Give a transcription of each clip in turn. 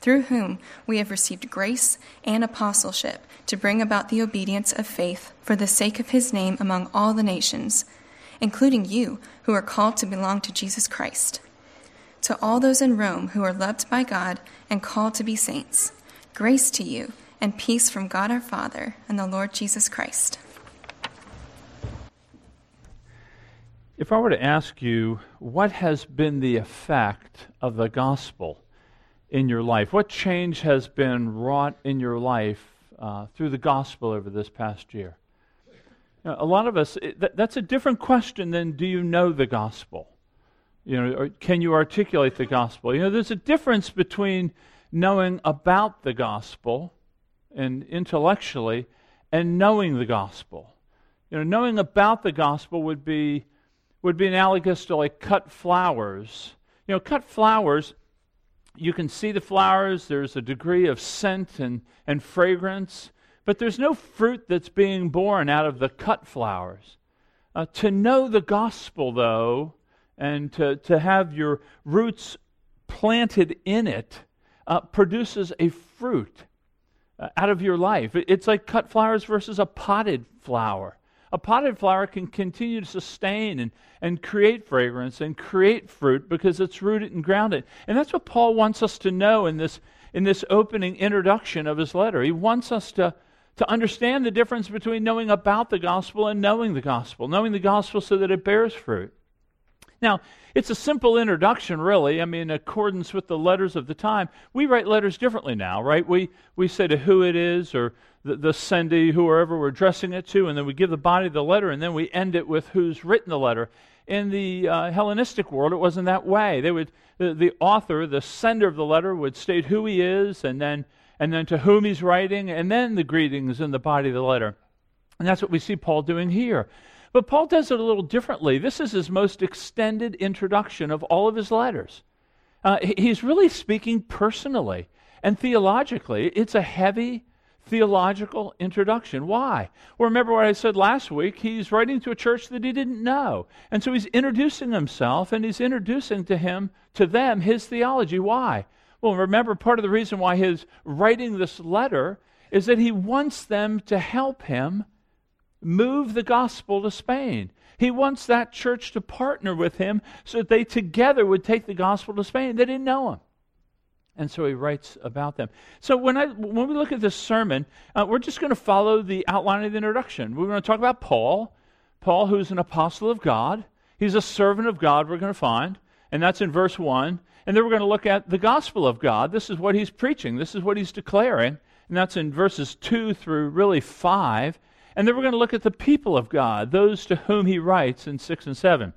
through whom we have received grace and apostleship to bring about the obedience of faith for the sake of his name among all the nations, including you who are called to belong to Jesus Christ. To all those in Rome who are loved by God and called to be saints, grace to you and peace from God our Father and the Lord Jesus Christ. If I were to ask you, what has been the effect of the gospel in your life? What change has been wrought in your life uh, through the gospel over this past year? A lot of us, it, that's a different question than do you know the gospel? You know, can you articulate the gospel? You know, there's a difference between knowing about the gospel and intellectually and knowing the gospel. You know, knowing about the gospel would be would be analogous to like cut flowers. You know, cut flowers you can see the flowers, there's a degree of scent and, and fragrance, but there's no fruit that's being borne out of the cut flowers. Uh, to know the gospel, though, and to, to have your roots planted in it, uh, produces a fruit uh, out of your life. It's like cut flowers versus a potted flower. A potted flower can continue to sustain and, and create fragrance and create fruit because it's rooted and grounded. And that's what Paul wants us to know in this, in this opening introduction of his letter. He wants us to, to understand the difference between knowing about the gospel and knowing the gospel, knowing the gospel so that it bears fruit. Now, it's a simple introduction, really. I mean, in accordance with the letters of the time, we write letters differently now, right? We, we say to who it is or the, the sendee, whoever we're addressing it to, and then we give the body of the letter, and then we end it with who's written the letter. In the uh, Hellenistic world, it wasn't that way. They would, the, the author, the sender of the letter, would state who he is, and then, and then to whom he's writing, and then the greetings in the body of the letter. And that's what we see Paul doing here. But Paul does it a little differently. This is his most extended introduction of all of his letters. Uh, he's really speaking personally and theologically. It's a heavy theological introduction. Why? Well, remember what I said last week? He's writing to a church that he didn't know. And so he's introducing himself and he's introducing to him to them his theology. Why? Well, remember part of the reason why he's writing this letter is that he wants them to help him move the gospel to Spain. He wants that church to partner with him so that they together would take the gospel to Spain. They didn't know him. And so he writes about them. So when, I, when we look at this sermon, uh, we're just going to follow the outline of the introduction. We're going to talk about Paul, Paul, who's an apostle of God. He's a servant of God, we're going to find. And that's in verse 1. And then we're going to look at the gospel of God. This is what he's preaching, this is what he's declaring. And that's in verses 2 through really 5. And then we're going to look at the people of God, those to whom he writes in 6 and 7.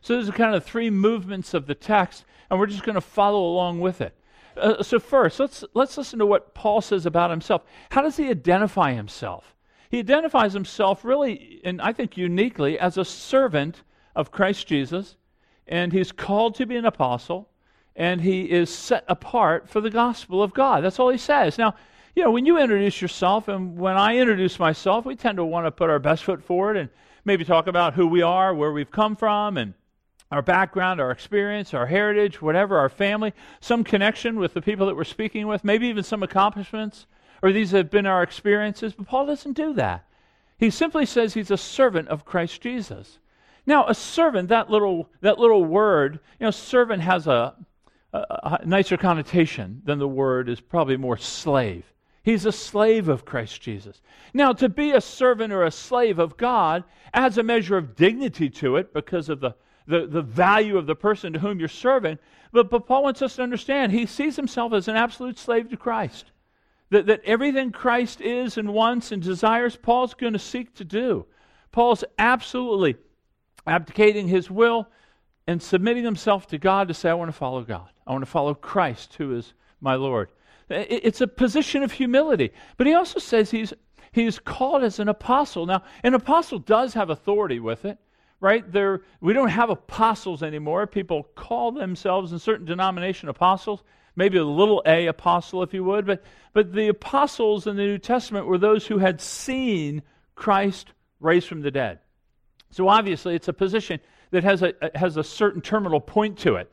So those are kind of three movements of the text, and we're just going to follow along with it. Uh, so first, let's let's listen to what Paul says about himself. How does he identify himself? He identifies himself really, and I think uniquely, as a servant of Christ Jesus, and he's called to be an apostle, and he is set apart for the gospel of God. That's all he says. Now, you know, when you introduce yourself, and when I introduce myself, we tend to want to put our best foot forward and maybe talk about who we are, where we've come from, and our background, our experience, our heritage, whatever, our family, some connection with the people that we're speaking with, maybe even some accomplishments, or these have been our experiences. But Paul doesn't do that. He simply says he's a servant of Christ Jesus. Now, a servant, that little, that little word, you know, servant has a, a, a nicer connotation than the word is probably more slave. He's a slave of Christ Jesus. Now, to be a servant or a slave of God adds a measure of dignity to it because of the the, the value of the person to whom you're serving. But, but Paul wants us to understand he sees himself as an absolute slave to Christ. That, that everything Christ is and wants and desires, Paul's going to seek to do. Paul's absolutely abdicating his will and submitting himself to God to say, I want to follow God. I want to follow Christ, who is my Lord. It's a position of humility. But he also says he's, he is called as an apostle. Now, an apostle does have authority with it, right? There, we don't have apostles anymore. People call themselves in certain denomination apostles, maybe a little a apostle, if you would. But, but the apostles in the New Testament were those who had seen Christ raised from the dead. So obviously, it's a position that has a, has a certain terminal point to it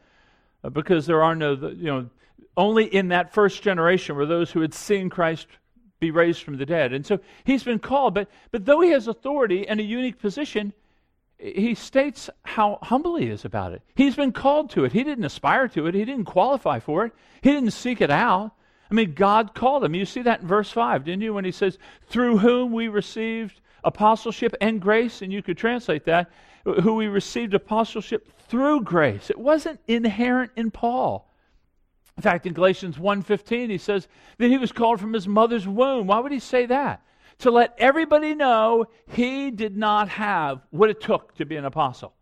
uh, because there are no, you know, only in that first generation were those who had seen Christ be raised from the dead. And so he's been called, but, but though he has authority and a unique position, he states how humble he is about it. He's been called to it. He didn't aspire to it, he didn't qualify for it, he didn't seek it out. I mean, God called him. You see that in verse 5, didn't you? When he says, Through whom we received apostleship and grace, and you could translate that, who we received apostleship through grace. It wasn't inherent in Paul. In fact, in Galatians 1:15 he says that he was called from his mother's womb. Why would he say that? To let everybody know he did not have what it took to be an apostle.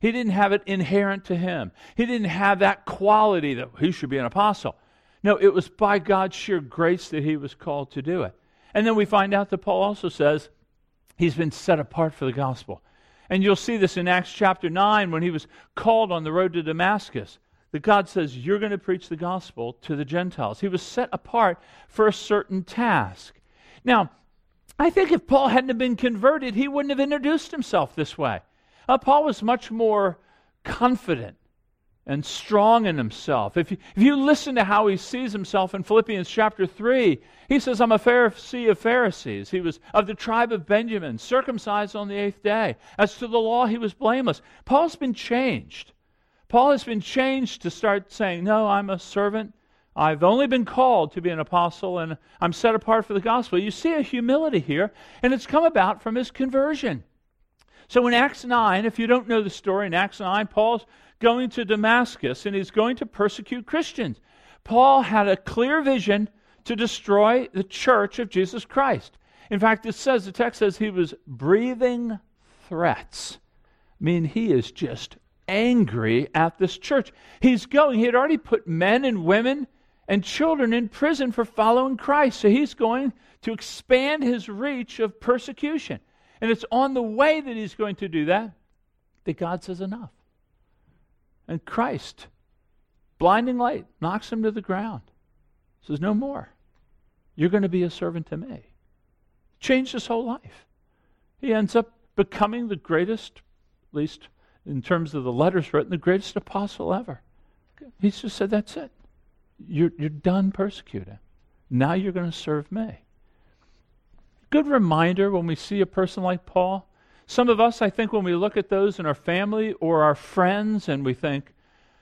He didn't have it inherent to him. He didn't have that quality that he should be an apostle. No, it was by God's sheer grace that he was called to do it. And then we find out that Paul also says he's been set apart for the gospel. And you'll see this in Acts chapter 9 when he was called on the road to Damascus that God says, You're going to preach the gospel to the Gentiles. He was set apart for a certain task. Now, I think if Paul hadn't been converted, he wouldn't have introduced himself this way. Uh, Paul was much more confident and strong in himself. If you, if you listen to how he sees himself in Philippians chapter 3, he says, I'm a Pharisee of Pharisees. He was of the tribe of Benjamin, circumcised on the eighth day. As to the law, he was blameless. Paul's been changed. Paul has been changed to start saying, No, I'm a servant. I've only been called to be an apostle and I'm set apart for the gospel. You see a humility here, and it's come about from his conversion. So in Acts 9, if you don't know the story, in Acts 9, Paul's going to Damascus and he's going to persecute Christians. Paul had a clear vision to destroy the church of Jesus Christ. In fact, it says, the text says he was breathing threats. I mean, he is just angry at this church. He's going, he had already put men and women and children in prison for following Christ. So he's going to expand his reach of persecution. And it's on the way that he's going to do that that God says enough. And Christ, blinding light, knocks him to the ground. Says, No more. You're going to be a servant to me. Changed his whole life. He ends up becoming the greatest, at least in terms of the letters written, the greatest apostle ever. He just said, That's it. You're, you're done persecuting. Now you're going to serve me. Good reminder when we see a person like Paul. Some of us, I think, when we look at those in our family or our friends and we think,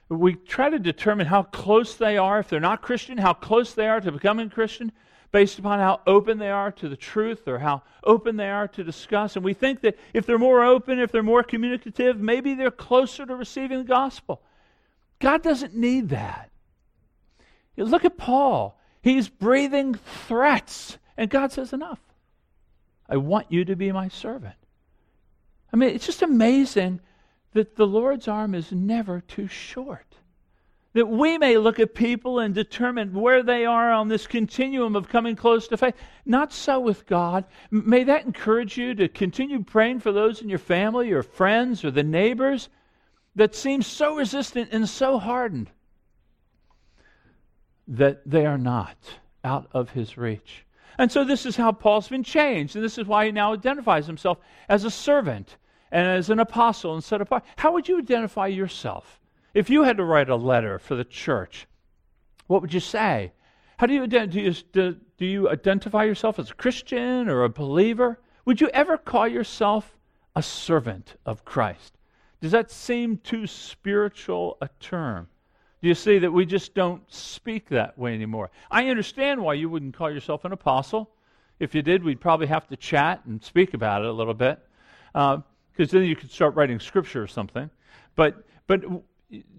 we try to determine how close they are, if they're not Christian, how close they are to becoming Christian based upon how open they are to the truth or how open they are to discuss. And we think that if they're more open, if they're more communicative, maybe they're closer to receiving the gospel. God doesn't need that. Look at Paul. He's breathing threats, and God says, Enough. I want you to be my servant. I mean, it's just amazing that the Lord's arm is never too short that we may look at people and determine where they are on this continuum of coming close to faith. Not so with God. May that encourage you to continue praying for those in your family or friends or the neighbors that seem so resistant and so hardened that they are not out of his reach. And so this is how Paul's been changed, and this is why he now identifies himself as a servant and as an apostle and set apart. How would you identify yourself? If you had to write a letter for the church, what would you say? How do you, do you, do you identify yourself as a Christian or a believer? Would you ever call yourself a servant of Christ? Does that seem too spiritual a term? Do you see that we just don't speak that way anymore? I understand why you wouldn't call yourself an apostle. If you did, we'd probably have to chat and speak about it a little bit, because uh, then you could start writing scripture or something. But but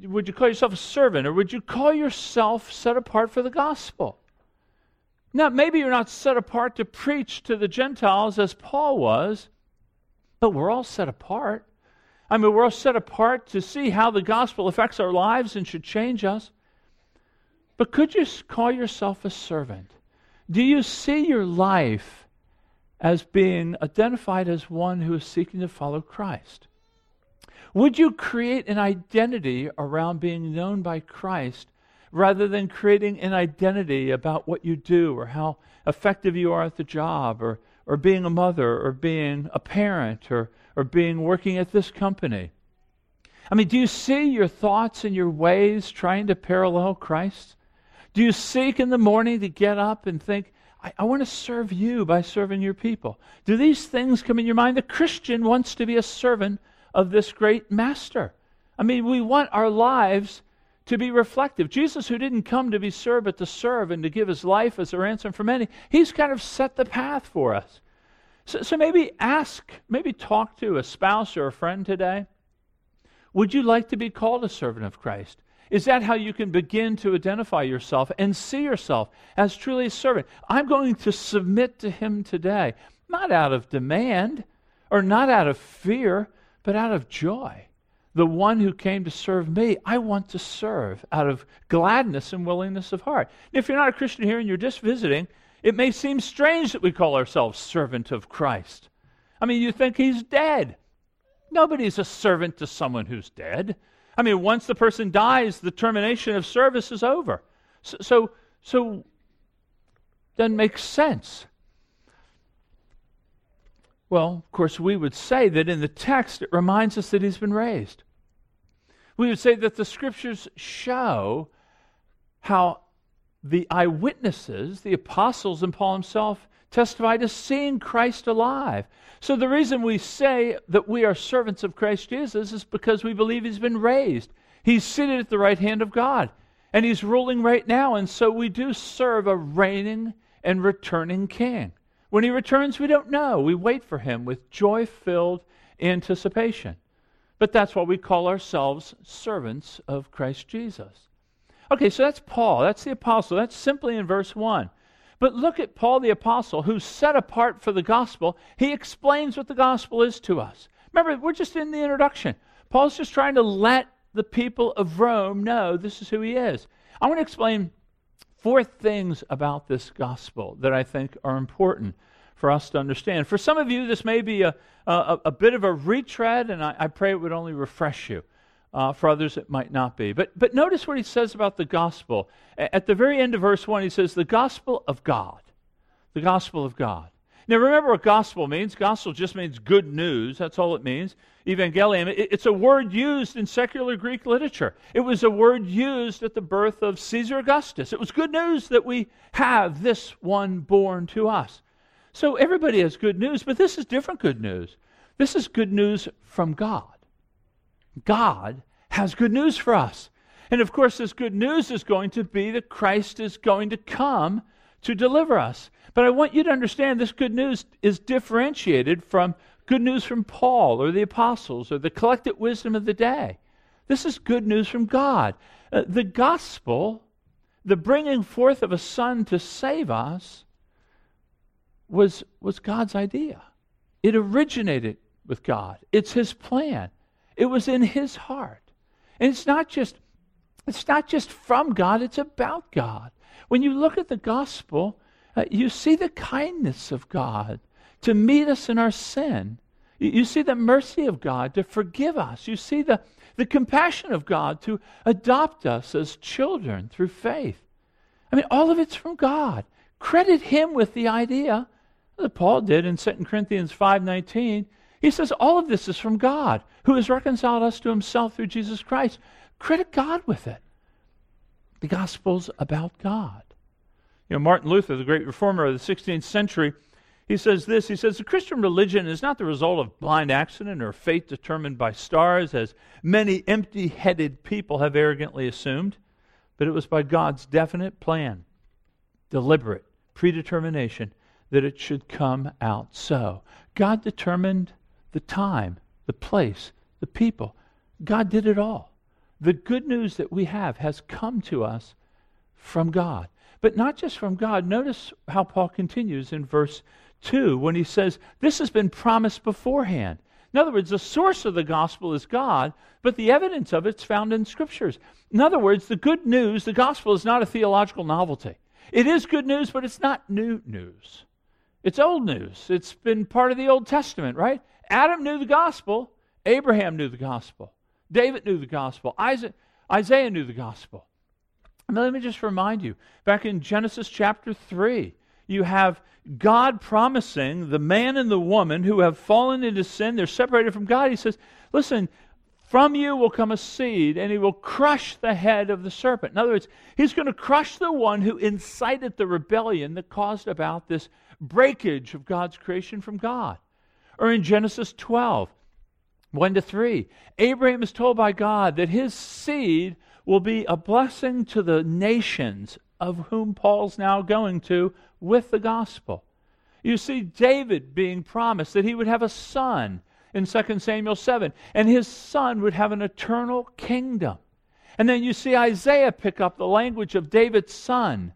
would you call yourself a servant or would you call yourself set apart for the gospel? Now, maybe you're not set apart to preach to the Gentiles as Paul was, but we're all set apart. I mean, we're all set apart to see how the gospel affects our lives and should change us. But could you call yourself a servant? Do you see your life as being identified as one who is seeking to follow Christ? Would you create an identity around being known by Christ rather than creating an identity about what you do or how effective you are at the job or, or being a mother or being a parent or, or being working at this company? I mean, do you see your thoughts and your ways trying to parallel Christ? Do you seek in the morning to get up and think, I, I want to serve you by serving your people? Do these things come in your mind? The Christian wants to be a servant of this great master. I mean, we want our lives to be reflective. Jesus, who didn't come to be served, but to serve and to give his life as a ransom for many, he's kind of set the path for us. So, so maybe ask, maybe talk to a spouse or a friend today. Would you like to be called a servant of Christ? Is that how you can begin to identify yourself and see yourself as truly a servant? I'm going to submit to him today, not out of demand or not out of fear, but out of joy. The one who came to serve me, I want to serve out of gladness and willingness of heart. if you're not a Christian here and you're just visiting, it may seem strange that we call ourselves servant of Christ. I mean, you think he's dead. Nobody's a servant to someone who's dead. I mean, once the person dies, the termination of service is over. So, so, so doesn't make sense. Well, of course, we would say that in the text it reminds us that he's been raised. We would say that the scriptures show how the eyewitnesses, the apostles, and Paul himself testified to seeing Christ alive. So the reason we say that we are servants of Christ Jesus is because we believe he's been raised. He's seated at the right hand of God, and he's ruling right now, and so we do serve a reigning and returning king. When he returns, we don't know. We wait for him with joy filled anticipation. But that's why we call ourselves servants of Christ Jesus. Okay, so that's Paul. That's the apostle. That's simply in verse 1. But look at Paul the Apostle, who's set apart for the gospel. He explains what the gospel is to us. Remember, we're just in the introduction. Paul's just trying to let the people of Rome know this is who he is. I want to explain four things about this gospel that I think are important for us to understand. For some of you, this may be a, a, a bit of a retread, and I, I pray it would only refresh you. Uh, for others, it might not be. But, but notice what he says about the gospel. At the very end of verse 1, he says, The gospel of God. The gospel of God. Now, remember what gospel means. Gospel just means good news. That's all it means. Evangelium, it's a word used in secular Greek literature. It was a word used at the birth of Caesar Augustus. It was good news that we have this one born to us. So everybody has good news, but this is different good news. This is good news from God. God has good news for us. And of course, this good news is going to be that Christ is going to come to deliver us. But I want you to understand this good news is differentiated from good news from Paul or the apostles or the collected wisdom of the day. This is good news from God. Uh, the gospel, the bringing forth of a son to save us, was, was God's idea. It originated with God, it's his plan. It was in his heart. And it's not just it's not just from God, it's about God. When you look at the gospel, uh, you see the kindness of God to meet us in our sin. You, see the mercy of God to forgive us. You see the, the compassion of God to adopt us as children through faith. I mean, all of it's from God. Credit him with the idea that Paul did in 2 Corinthians 5:19 he says all of this is from God, who has reconciled us to himself through Jesus Christ. Credit God with it. The gospel's about God. You know, Martin Luther, the great reformer of the 16th century, he says this He says, The Christian religion is not the result of blind accident or fate determined by stars, as many empty headed people have arrogantly assumed, but it was by God's definite plan, deliberate predetermination, that it should come out so. God determined the time, the place, the people. God did it all. The good news that we have has come to us from God. But not just from God. Notice how Paul continues in verse 2 when he says, This has been promised beforehand. In other words, the source of the gospel is God, but the evidence of it's found in scriptures. In other words, the good news, the gospel is not a theological novelty. It is good news, but it's not new news. It's old news. It's been part of the Old Testament, right? Adam knew the gospel. Abraham knew the gospel. David knew the gospel. Isaac, Isaiah knew the gospel. Mean, let me just remind you back in Genesis chapter 3, you have God promising the man and the woman who have fallen into sin, they're separated from God. He says, Listen, from you will come a seed, and he will crush the head of the serpent. In other words, he's going to crush the one who incited the rebellion that caused about this breakage of God's creation from God. Or in Genesis 12, 1 to 3, Abraham is told by God that his seed will be a blessing to the nations of whom Paul's now going to with the gospel. You see David being promised that he would have a son in 2 Samuel 7, and his son would have an eternal kingdom. And then you see Isaiah pick up the language of David's son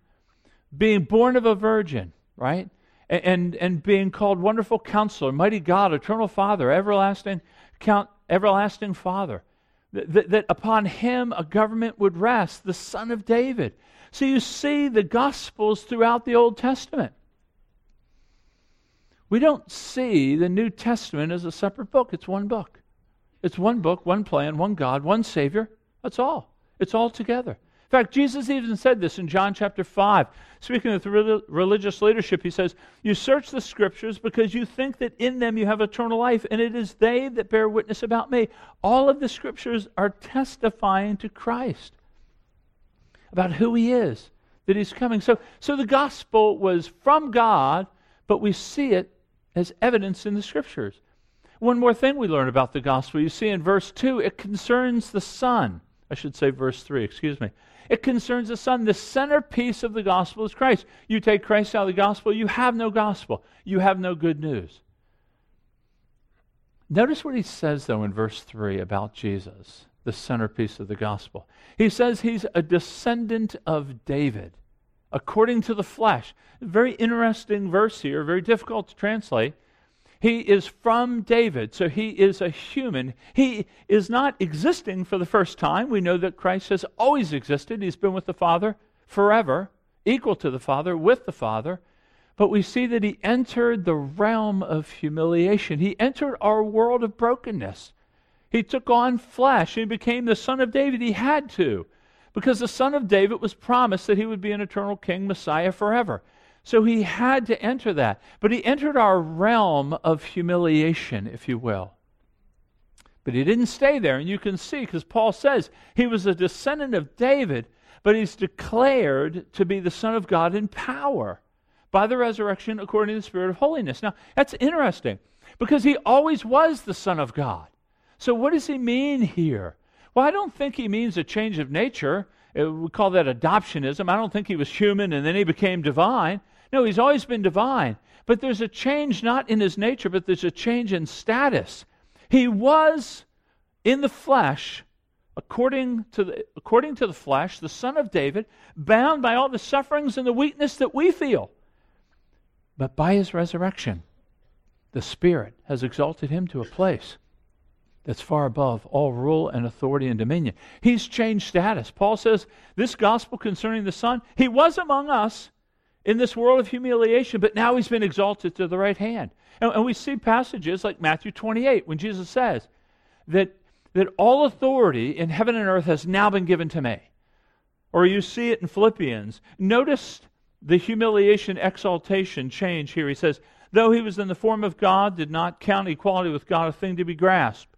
being born of a virgin, right? And, and, being called Wonderful Counselor, Mighty God, Eternal Father, Everlasting, count, everlasting Father. That, that upon him a government would rest, the Son of David. So you see the Gospels throughout the Old Testament. We don't see the New Testament as a separate book. It's one book. It's one book, one plan, one God, one Savior. That's all. It's all together. In fact, Jesus even said this in John chapter 5. Speaking of religious leadership, he says, You search the scriptures because you think that in them you have eternal life, and it is they that bear witness about me. All of the scriptures are testifying to Christ about who he is, that he's coming. So, so the gospel was from God, but we see it as evidence in the scriptures. One more thing we learn about the gospel. You see in verse 2, it concerns the Son. I should say verse 3, excuse me. It concerns the Son. The centerpiece of the gospel is Christ. You take Christ out of the gospel, you have no gospel. You have no good news. Notice what he says, though, in verse 3 about Jesus, the centerpiece of the gospel. He says he's a descendant of David according to the flesh. Very interesting verse here, very difficult to translate. He is from David, so he is a human. He is not existing for the first time. We know that Christ has always existed. He's been with the Father forever, equal to the Father, with the Father. But we see that he entered the realm of humiliation. He entered our world of brokenness. He took on flesh. He became the Son of David. He had to because the son of David was promised that he would be an eternal king, Messiah forever. So he had to enter that. But he entered our realm of humiliation, if you will. But he didn't stay there. And you can see, because Paul says he was a descendant of David, but he's declared to be the Son of God in power by the resurrection according to the Spirit of holiness. Now, that's interesting because he always was the Son of God. So, what does he mean here? Well, I don't think he means a change of nature. Uh, we call that adoptionism. I don't think he was human and then he became divine. No, he's always been divine. But there's a change not in his nature, but there's a change in status. He was in the flesh, according to the, according to the flesh, the son of David, bound by all the sufferings and the weakness that we feel. But by his resurrection, the Spirit has exalted him to a place that's far above all rule and authority and dominion. He's changed status. Paul says this gospel concerning the Son, he was among us in this world of humiliation, but now he's been exalted to the right hand. And, and we see passages like Matthew 28 when Jesus says that, that all authority in heaven and earth has now been given to me. Or you see it in Philippians. Notice the humiliation, exaltation change here. He says, Though he was in the form of God, did not count equality with God a thing to be grasped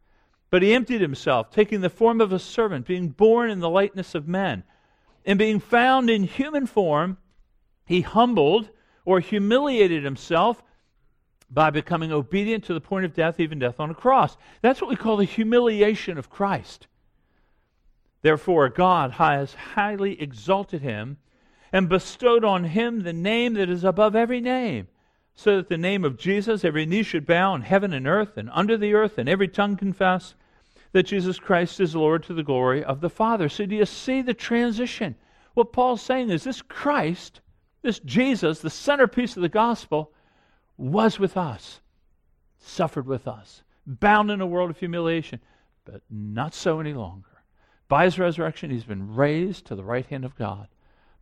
but he emptied himself, taking the form of a servant, being born in the likeness of men. And being found in human form, he humbled or humiliated himself by becoming obedient to the point of death, even death on a cross. That's what we call the humiliation of Christ. Therefore, God has highly exalted him and bestowed on him the name that is above every name so that the name of Jesus every knee should bow in heaven and earth and under the earth, and every tongue confess that Jesus Christ is Lord to the glory of the Father. So, do you see the transition? What Paul's saying is this Christ, this Jesus, the centerpiece of the gospel, was with us, suffered with us, bound in a world of humiliation, but not so any longer. By his resurrection, he's been raised to the right hand of God,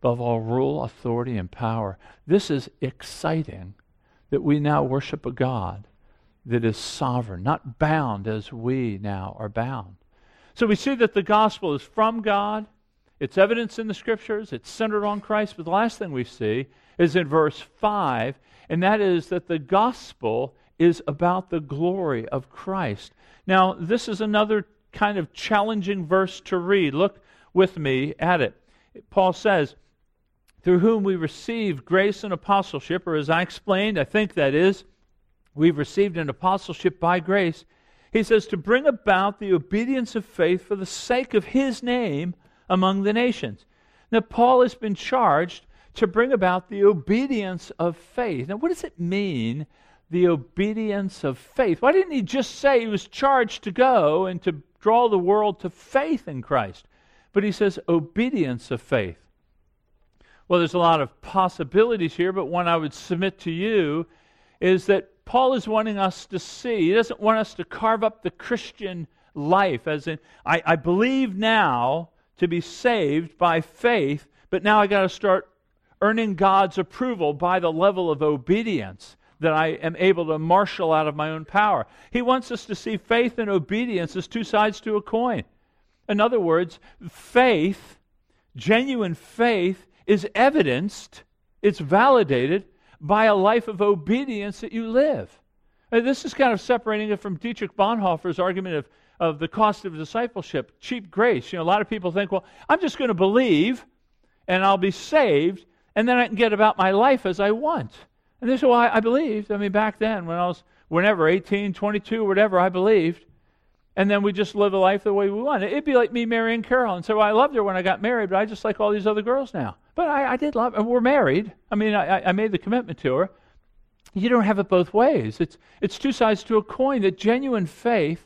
above all rule, authority, and power. This is exciting that we now worship a God that is sovereign, not bound as we now are bound. So we see that the gospel is from God. It's evidence in the scriptures. It's centered on Christ. But the last thing we see is in verse 5, and that is that the gospel is about the glory of Christ. Now, this is another kind of challenging verse to read. Look with me at it. Paul says, through whom we received grace and apostleship, or as I explained, I think that is, we've received an apostleship by grace. He says, to bring about the obedience of faith for the sake of his name among the nations. Now, Paul has been charged to bring about the obedience of faith. Now, what does it mean, the obedience of faith? Why didn't he just say he was charged to go and to draw the world to faith in Christ? But he says obedience of faith. Well, there's a lot of possibilities here, but one I would submit to you is that Paul is wanting us to see. He doesn't want us to carve up the Christian life as in, I, I believe now to be saved by faith, but now I got to start earning God's approval by the level of obedience that I am able to marshal out of my own power. He wants us to see faith and obedience as two sides to a coin. In other words, faith, genuine faith, is evidenced, it's validated by a life of obedience that you live. And this is kind of separating it from Dietrich Bonhoeffer's argument of, of the cost of discipleship, cheap grace. You know, a lot of people think, well, I'm just going to believe and I'll be saved, and then I can get about my life as I want. And this is why I believed. I mean, back then, when I was, whenever, 18, 22, whatever, I believed and then we just live a life the way we want. It'd be like me marrying Carol and say, well, I loved her when I got married, but I just like all these other girls now. But I, I did love her. We're married. I mean, I, I made the commitment to her. You don't have it both ways. It's, it's two sides to a coin. That genuine faith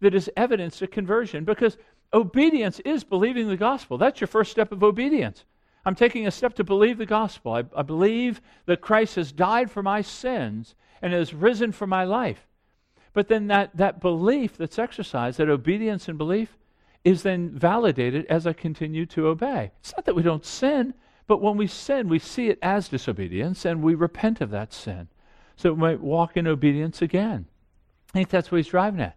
that is evidence of conversion because obedience is believing the gospel. That's your first step of obedience. I'm taking a step to believe the gospel. I, I believe that Christ has died for my sins and has risen for my life. But then that, that belief that's exercised, that obedience and belief, is then validated as I continue to obey. It's not that we don't sin, but when we sin, we see it as disobedience and we repent of that sin. So we might walk in obedience again. I think that's what he's driving at.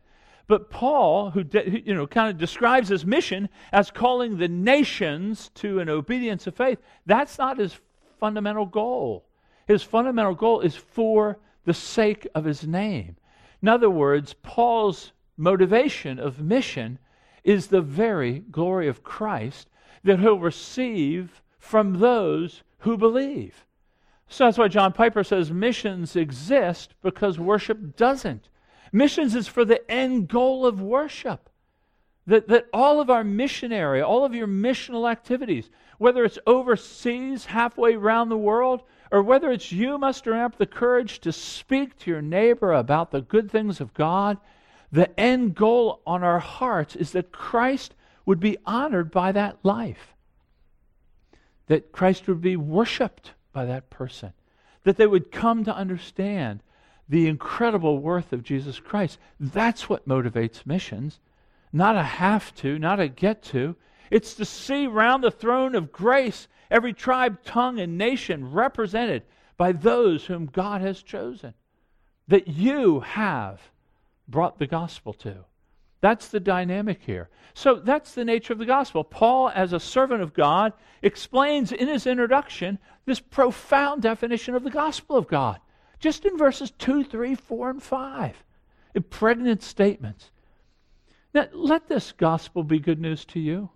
But Paul, who, de- you know, kind of describes his mission as calling the nations to an obedience of faith, that's not his fundamental goal. His fundamental goal is for the sake of his name. In other words, Paul's motivation of mission is the very glory of Christ that he'll receive from those who believe. So that's why John Piper says missions exist because worship doesn't. Missions is for the end goal of worship. That, that all of our missionary, all of your missional activities, whether it's overseas, halfway around the world, or whether it's you mustering up the courage to speak to your neighbor about the good things of God, the end goal on our hearts is that Christ would be honored by that life, that Christ would be worshiped by that person, that they would come to understand the incredible worth of Jesus Christ. That's what motivates missions, not a have to, not a get to. It's to see round the throne of grace every tribe, tongue, and nation represented by those whom God has chosen, that you have brought the gospel to. That's the dynamic here. So that's the nature of the gospel. Paul, as a servant of God, explains in his introduction this profound definition of the gospel of God, just in verses 2, 3, 4, and 5. Pregnant statements. Now, let this gospel be good news to you.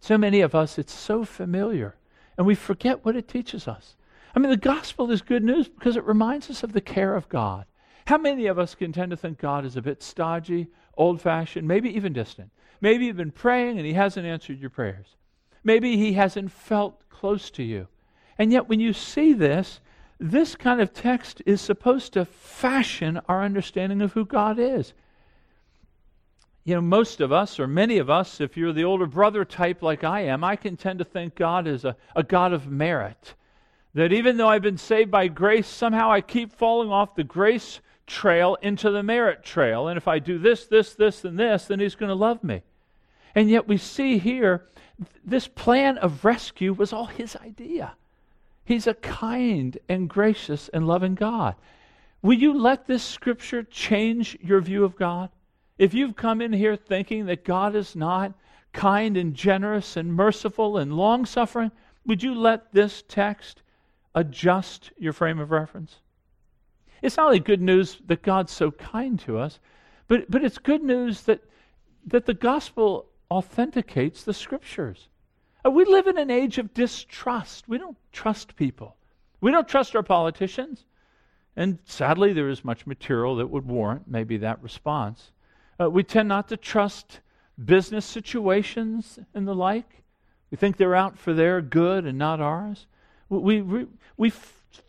So many of us, it's so familiar, and we forget what it teaches us. I mean, the gospel is good news because it reminds us of the care of God. How many of us can tend to think God is a bit stodgy, old fashioned, maybe even distant? Maybe you've been praying and He hasn't answered your prayers. Maybe He hasn't felt close to you. And yet, when you see this, this kind of text is supposed to fashion our understanding of who God is you know, most of us, or many of us, if you're the older brother type like I am, I can tend to think God is a, a God of merit. That even though I've been saved by grace, somehow I keep falling off the grace trail into the merit trail. And if I do this, this, this, and this, then He's going to love me. And yet we see here, this plan of rescue was all His idea. He's a kind and gracious and loving God. Will you let this scripture change your view of God? If you've come in here thinking that God is not kind and generous and merciful and long suffering, would you let this text adjust your frame of reference? It's not only good news that God's so kind to us, but, but it's good news that, that the gospel authenticates the scriptures. Uh, we live in an age of distrust. We don't trust people. We don't trust our politicians. And sadly, there is much material that would warrant maybe that response. Uh, we tend not to trust business situations and the like. We think they're out for their good and not ours. We, we, we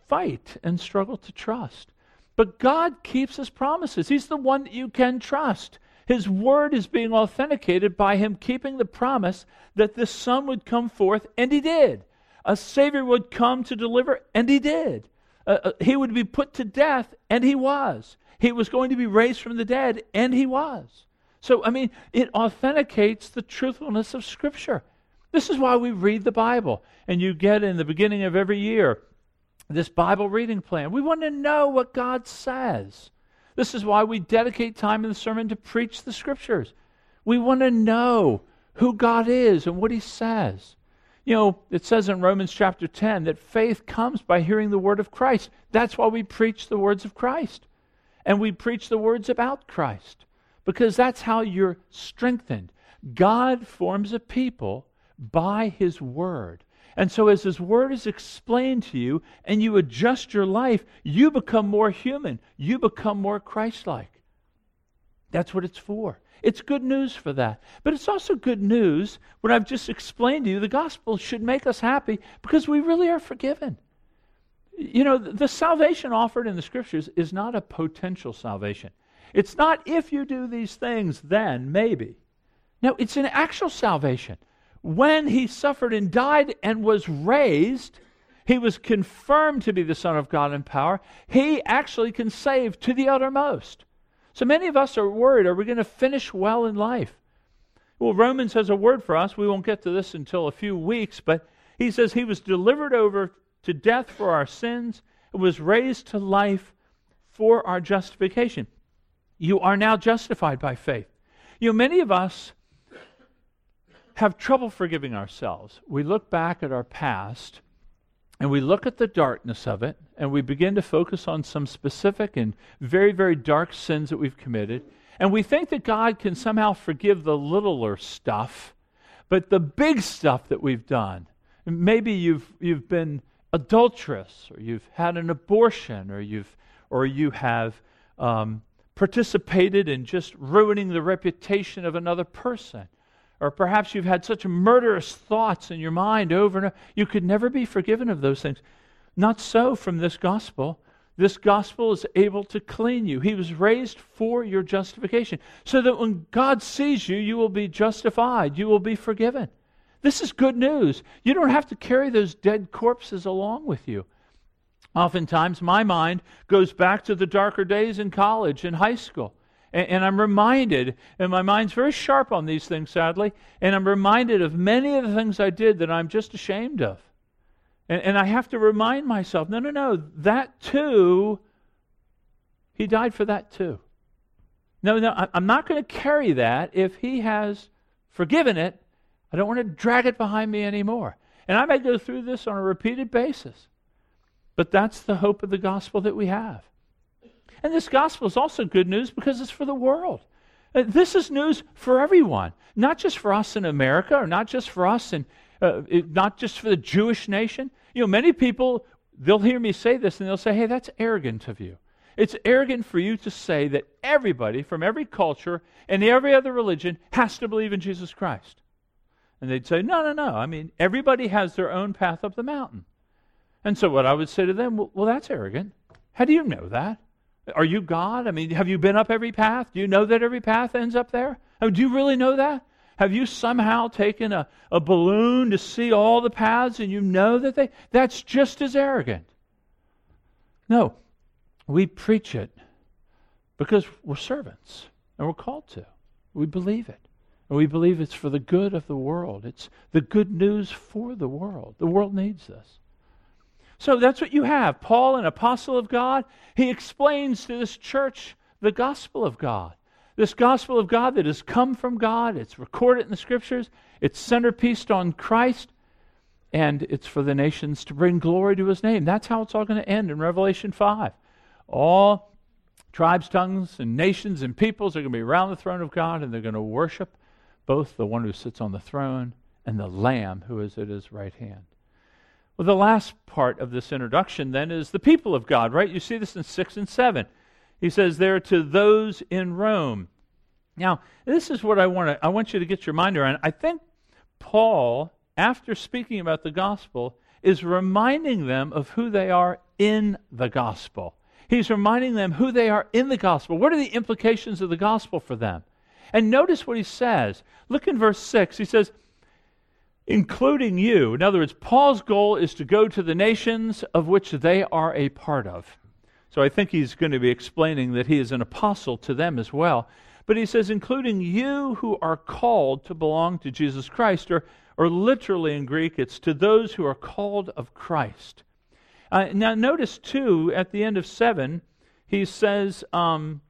fight and struggle to trust. But God keeps his promises. He's the one that you can trust. His word is being authenticated by him keeping the promise that the Son would come forth, and he did. A Savior would come to deliver, and he did. Uh, uh, he would be put to death, and he was. He was going to be raised from the dead, and he was. So, I mean, it authenticates the truthfulness of Scripture. This is why we read the Bible. And you get in the beginning of every year this Bible reading plan. We want to know what God says. This is why we dedicate time in the sermon to preach the Scriptures. We want to know who God is and what He says. You know, it says in Romans chapter 10 that faith comes by hearing the word of Christ. That's why we preach the words of Christ. And we preach the words about Christ because that's how you're strengthened. God forms a people by His word. And so, as His Word is explained to you and you adjust your life, you become more human. You become more Christ like. That's what it's for. It's good news for that. But it's also good news what I've just explained to you. The gospel should make us happy because we really are forgiven. You know, the salvation offered in the scriptures is not a potential salvation. It's not if you do these things, then maybe. No, it's an actual salvation when he suffered and died and was raised, he was confirmed to be the Son of God in power. He actually can save to the uttermost. So many of us are worried are we going to finish well in life? Well, Romans has a word for us. We won't get to this until a few weeks, but he says he was delivered over to death for our sins and was raised to life for our justification. You are now justified by faith. You know, many of us have trouble forgiving ourselves. We look back at our past and we look at the darkness of it and we begin to focus on some specific and very, very dark sins that we've committed. And we think that God can somehow forgive the littler stuff, but the big stuff that we've done, maybe you've, you've been adulterous or you've had an abortion or, you've, or you have um, participated in just ruining the reputation of another person or perhaps you've had such murderous thoughts in your mind over and over. You could never be forgiven of those things. Not so from this gospel. This gospel is able to clean you. He was raised for your justification, so that when God sees you, you will be justified, you will be forgiven. This is good news. You don't have to carry those dead corpses along with you. Oftentimes, my mind goes back to the darker days in college and high school. And, and, I'm reminded, and my mind's very sharp on these things, sadly, and I'm reminded of many of the things I did that I'm just ashamed of. And, and I have to remind myself no, no, no, that too, he died for that too. No, no, I'm not going to carry that if he has forgiven it. I don't want to drag it behind me anymore. And I may go through this on a repeated basis. But that's the hope of the gospel that we have. And this gospel is also good news because it's for the world. Uh, this is news for everyone, not just for us in America or not just for us and uh, not just for the Jewish nation. You know, many people, they'll hear me say this and they'll say, hey, that's arrogant of you. It's arrogant for you to say that everybody from every culture and every other religion has to believe in Jesus Christ. And they'd say, no, no, no. I mean, everybody has their own path up the mountain. And so what I would say to them, well, well that's arrogant. How do you know that? Are you God? I mean, have you been up every path? Do you know that every path ends up there? I mean, do you really know that? Have you somehow taken a, a balloon to see all the paths and you know that they that's just as arrogant. No. We preach it because we're servants and we're called to. We believe it. And we believe it's for the good of the world. It's the good news for the world. The world needs this. So that's what you have. Paul, an apostle of God, he explains to this church the gospel of God. This gospel of God that has come from God, it's recorded in the scriptures, it's centerpieced on Christ, and it's for the nations to bring glory to his name. That's how it's all going to end in Revelation 5. All tribes, tongues, and nations and peoples are going to be around the throne of God, and they're going to worship both the one who sits on the throne and the Lamb who is at his right hand. Well, the last part of this introduction then is the people of God, right? You see this in 6 and 7. He says there to those in Rome. Now, this is what I want to I want you to get your mind around. I think Paul, after speaking about the gospel, is reminding them of who they are in the gospel. He's reminding them who they are in the gospel. What are the implications of the gospel for them? And notice what he says. Look in verse 6. He says, including you. In other words, Paul's goal is to go to the nations of which they are a part of. So I think he's going to be explaining that he is an apostle to them as well. But he says, including you who are called to belong to Jesus Christ, or, or literally in Greek, it's to those who are called of Christ. Uh, now, notice too, at the end of 7, he says, um,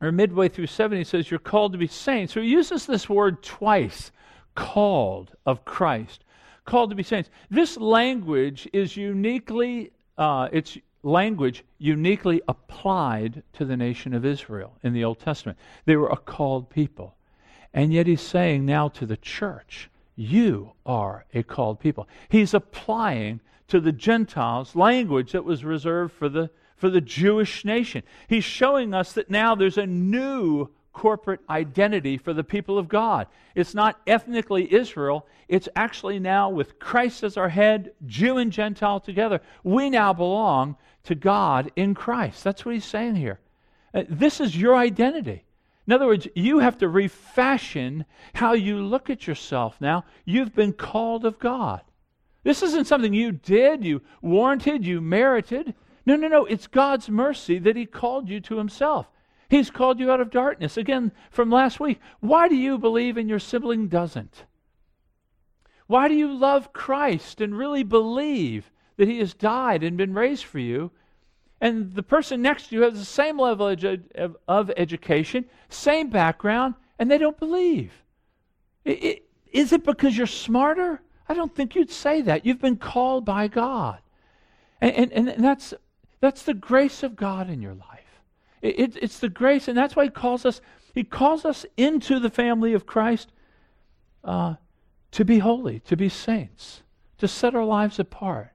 or midway through 7, he says, You're called to be saints. So he uses this word twice called of Christ, called to be saints. This language is uniquely, uh, it's language uniquely applied to the nation of Israel in the Old Testament. They were a called people. And yet he's saying now to the church, you are a called people. He's applying to the Gentiles language that was reserved for the, for the Jewish nation. He's showing us that now there's a new corporate identity for the people of God. It's not ethnically Israel, it's actually now with Christ as our head, Jew and Gentile together. We now belong to God in Christ. That's what he's saying here. Uh, this is your identity. In other words, you have to refashion how you look at yourself now. You've been called of God. This isn't something you did, you warranted, you merited. No, no, no. It's God's mercy that He called you to Himself. He's called you out of darkness. Again, from last week, why do you believe and your sibling doesn't? Why do you love Christ and really believe that he has died and been raised for you. And the person next to you has the same level of, of education, same background, and they don't believe. It, it, is it because you're smarter? I don't think you'd say that. You've been called by God. And, and, and that's, that's the grace of God in your life. It, it's the grace, and that's why He calls us. He calls us into the family of Christ uh, to be holy, to be saints, to set our lives apart.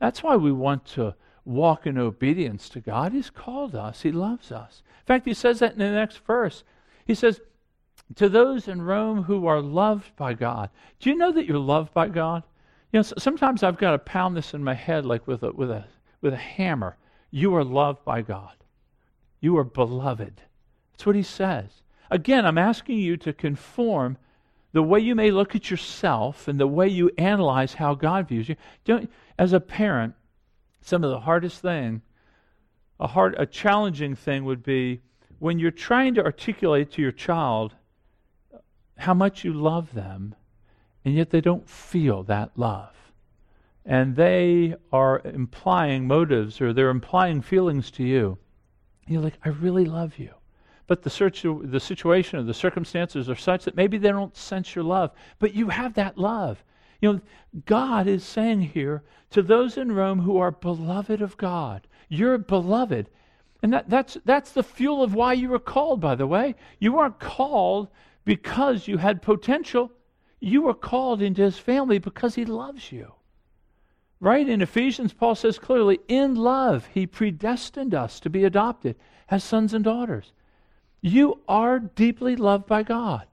That's why we want to walk in obedience to God. He's called us, He loves us. In fact, He says that in the next verse. He says, To those in Rome who are loved by God. Do you know that you're loved by God? You know, sometimes I've got to pound this in my head like with a, with a, with a hammer. You are loved by God. You are beloved. That's what he says. Again, I'm asking you to conform the way you may look at yourself and the way you analyze how God views you. Don't, as a parent, some of the hardest thing, a hard, a challenging thing would be when you're trying to articulate to your child how much you love them, and yet they don't feel that love. And they are implying motives or they're implying feelings to you. You're like, I really love you but the, search, the situation or the circumstances are such that maybe they don't sense your love, but you have that love. You know, God is saying here to those in Rome who are beloved of God, you're beloved. And that, that's, that's the fuel of why you were called, by the way. You weren't called because you had potential. You were called into his family because he loves you. Right? In Ephesians, Paul says clearly, in love, he predestined us to be adopted as sons and daughters. You are deeply loved by God.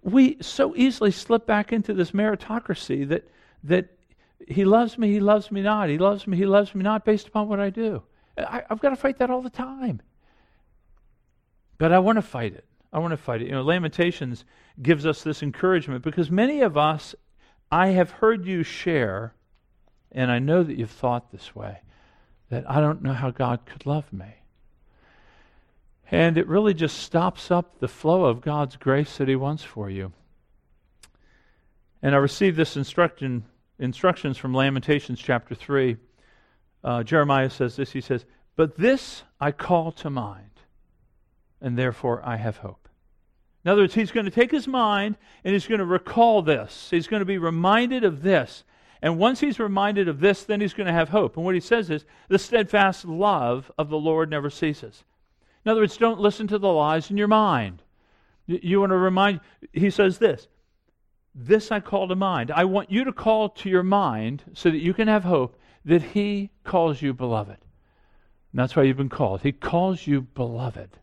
We so easily slip back into this meritocracy that, that he loves me, he loves me not, he loves me, he loves me not based upon what I do. I, have got to fight that all the time. But I want to fight it. I want to fight it. You know, Lamentations gives us this encouragement because many of us, I have heard you share, and I know that you've thought this way, that I don't know how God could love me. And it really just stops up the flow of God's grace that He wants for you. And I received this instruction instructions from Lamentations chapter 3, uh, Jeremiah says this. He says, But this I call to mind, and therefore I have hope. In other words, he's going to take his mind and he's going to recall this. He's going to be reminded of this. And once he's reminded of this, then he's going to have hope. And what he says is, the steadfast love of the Lord never ceases. In other words, don't listen to the lies in your mind. You want to remind, he says this This I call to mind. I want you to call to your mind so that you can have hope that he calls you beloved. And that's why you've been called. He calls you beloved.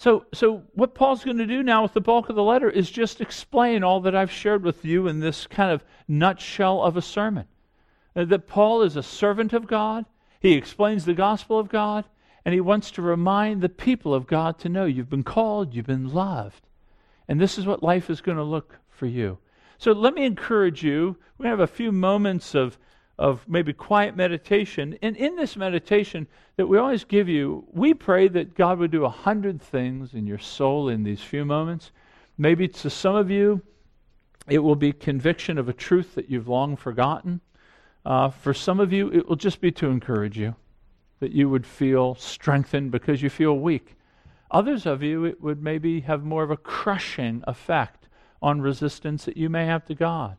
So, so what Paul's going to do now with the bulk of the letter is just explain all that I've shared with you in this kind of nutshell of a sermon. Uh, that Paul is a servant of God. He explains the gospel of God, and he wants to remind the people of God to know you've been called, you've been loved. And this is what life is going to look for you. So let me encourage you. We have a few moments of of maybe quiet meditation. And in this meditation that we always give you, we pray that God would do a hundred things in your soul in these few moments. Maybe to some of you, it will be conviction of a truth that you've long forgotten. Uh, for some of you, it will just be to encourage you, that you would feel strengthened because you feel weak. Others of you, it would maybe have more of a crushing effect on resistance that you may have to God.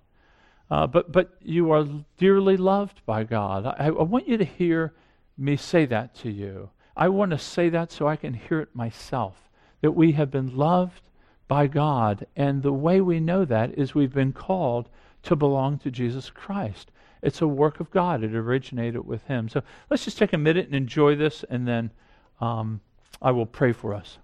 Uh, but, but you are dearly loved by God. I, I want you to hear me say that to you. I want to say that so I can hear it myself that we have been loved by God. And the way we know that is we've been called to belong to Jesus Christ. It's a work of God, it originated with Him. So let's just take a minute and enjoy this, and then um, I will pray for us.